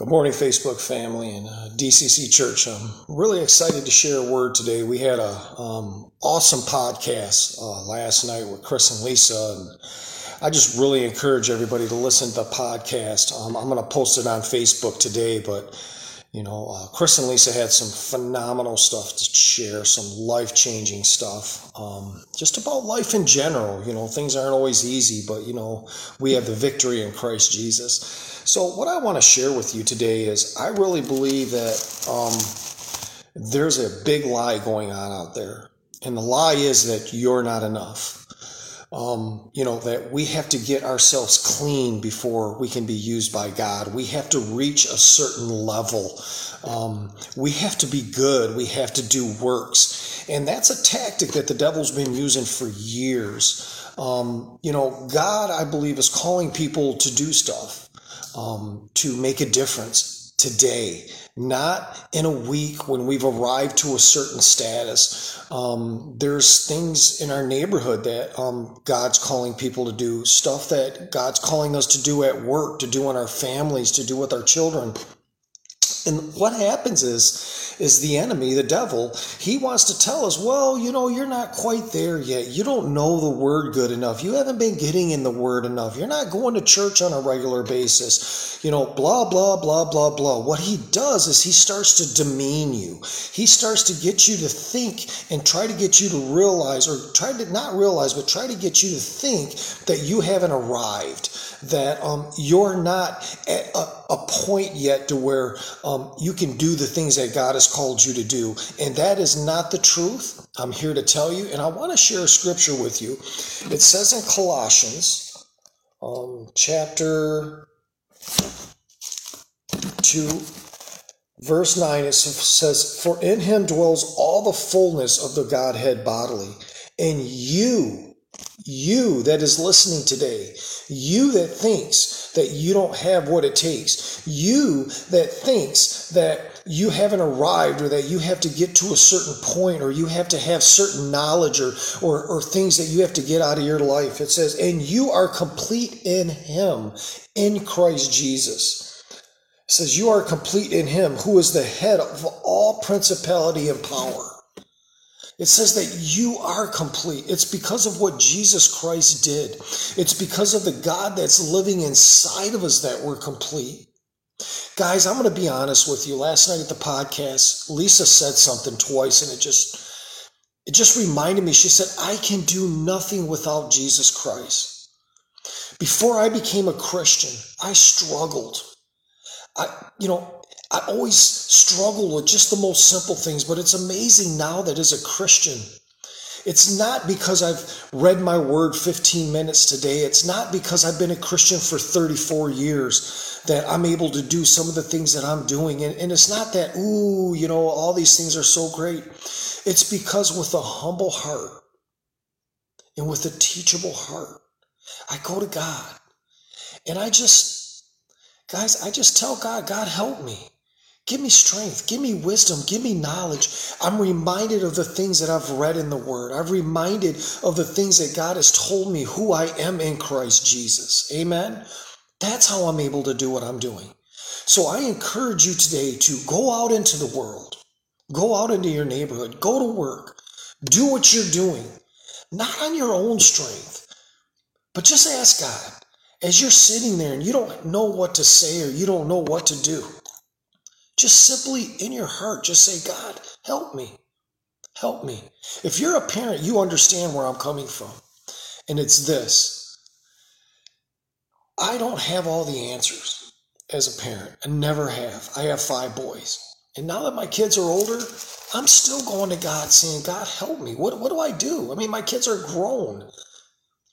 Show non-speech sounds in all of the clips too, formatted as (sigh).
Good morning, Facebook family and uh, DCC Church. I'm really excited to share a word today. We had a um, awesome podcast uh, last night with Chris and Lisa, and I just really encourage everybody to listen to the podcast. Um, I'm going to post it on Facebook today, but you know, uh, Chris and Lisa had some phenomenal stuff to share, some life changing stuff, um, just about life in general. You know, things aren't always easy, but you know, we have the victory in Christ Jesus. So, what I want to share with you today is I really believe that um, there's a big lie going on out there. And the lie is that you're not enough. Um, you know, that we have to get ourselves clean before we can be used by God. We have to reach a certain level. Um, we have to be good. We have to do works. And that's a tactic that the devil's been using for years. Um, you know, God, I believe, is calling people to do stuff um, to make a difference today, not in a week when we've arrived to a certain status. Um, there's things in our neighborhood that um, God's calling people to do, stuff that God's calling us to do at work, to do in our families, to do with our children. And what happens is, is the enemy, the devil, he wants to tell us, well, you know, you're not quite there yet. You don't know the word good enough. You haven't been getting in the word enough. You're not going to church on a regular basis. You know, blah, blah, blah, blah, blah. What he does is he starts to demean you. He starts to get you to think and try to get you to realize, or try to not realize, but try to get you to think that you haven't arrived, that um, you're not at a, a point yet to where um, you can do the things that God has called you to do. And that is not the truth. I'm here to tell you, and I want to share a scripture with you. It says in Colossians, um, chapter 2, verse 9, it says, For in him dwells all the fullness of the Godhead bodily, and you, you that is listening today, you that thinks that you don't have what it takes, you that thinks that you haven't arrived or that you have to get to a certain point or you have to have certain knowledge or, or, or things that you have to get out of your life. It says, and you are complete in Him, in Christ Jesus. It says, you are complete in Him who is the head of all principality and power. It says that you are complete. It's because of what Jesus Christ did. It's because of the God that's living inside of us that we're complete. Guys, I'm going to be honest with you. Last night at the podcast, Lisa said something twice and it just it just reminded me. She said, "I can do nothing without Jesus Christ." Before I became a Christian, I struggled. I you know, I always struggle with just the most simple things, but it's amazing now that as a Christian, it's not because I've read my word 15 minutes today. It's not because I've been a Christian for 34 years that I'm able to do some of the things that I'm doing. And, and it's not that, ooh, you know, all these things are so great. It's because with a humble heart and with a teachable heart, I go to God and I just, guys, I just tell God, God, help me. Give me strength. Give me wisdom. Give me knowledge. I'm reminded of the things that I've read in the Word. I'm reminded of the things that God has told me who I am in Christ Jesus. Amen. That's how I'm able to do what I'm doing. So I encourage you today to go out into the world, go out into your neighborhood, go to work, do what you're doing, not on your own strength, but just ask God as you're sitting there and you don't know what to say or you don't know what to do. Just simply in your heart, just say, God, help me. Help me. If you're a parent, you understand where I'm coming from. And it's this I don't have all the answers as a parent. I never have. I have five boys. And now that my kids are older, I'm still going to God saying, God, help me. What, what do I do? I mean, my kids are grown.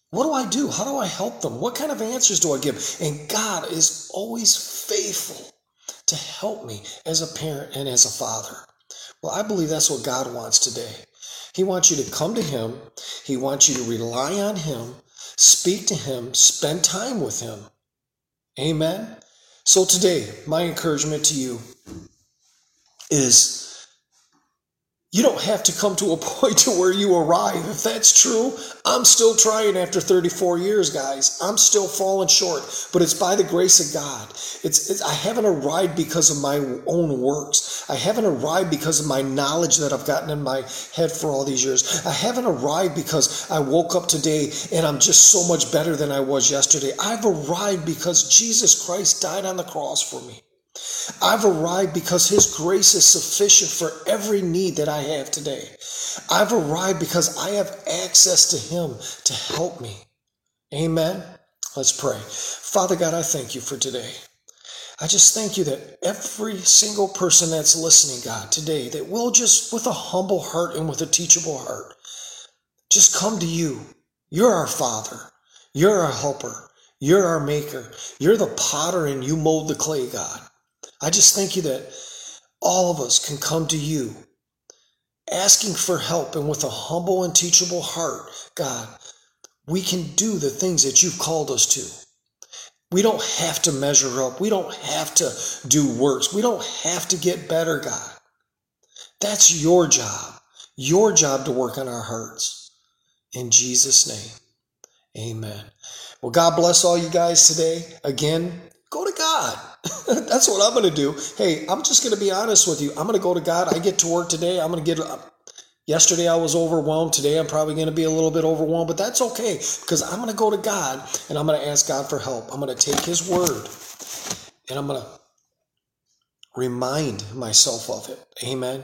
What do I do? How do I help them? What kind of answers do I give? And God is always faithful to help me as a parent and as a father. Well, I believe that's what God wants today. He wants you to come to Him, He wants you to rely on Him, speak to Him, spend time with Him. Amen. So, today, my encouragement to you is You don't have to come to a (laughs) point to where you arrive. If that's true, I'm still trying after 34 years, guys. I'm still falling short, but it's by the grace of God. It's, it's I haven't arrived because of my own works. I haven't arrived because of my knowledge that I've gotten in my head for all these years. I haven't arrived because I woke up today and I'm just so much better than I was yesterday. I've arrived because Jesus Christ died on the cross for me. I've arrived because His grace is sufficient for every need that I have today. I've arrived because I have access to Him to help me. Amen. Let's pray. Father God, I thank you for today. I just thank you that every single person that's listening, God, today, that will just with a humble heart and with a teachable heart, just come to you. You're our Father. You're our helper. You're our maker. You're the potter and you mold the clay, God. I just thank you that all of us can come to you asking for help and with a humble and teachable heart, God, we can do the things that you've called us to. We don't have to measure up. We don't have to do works. We don't have to get better, God. That's your job. Your job to work on our hearts. In Jesus' name, amen. Well, God bless all you guys today. Again, God. (laughs) That's what I'm going to do. Hey, I'm just going to be honest with you. I'm going to go to God. I get to work today. I'm going to get. Yesterday I was overwhelmed. Today I'm probably going to be a little bit overwhelmed, but that's okay because I'm going to go to God and I'm going to ask God for help. I'm going to take His word and I'm going to remind myself of it. Amen.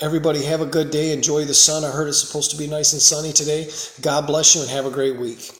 Everybody have a good day. Enjoy the sun. I heard it's supposed to be nice and sunny today. God bless you and have a great week.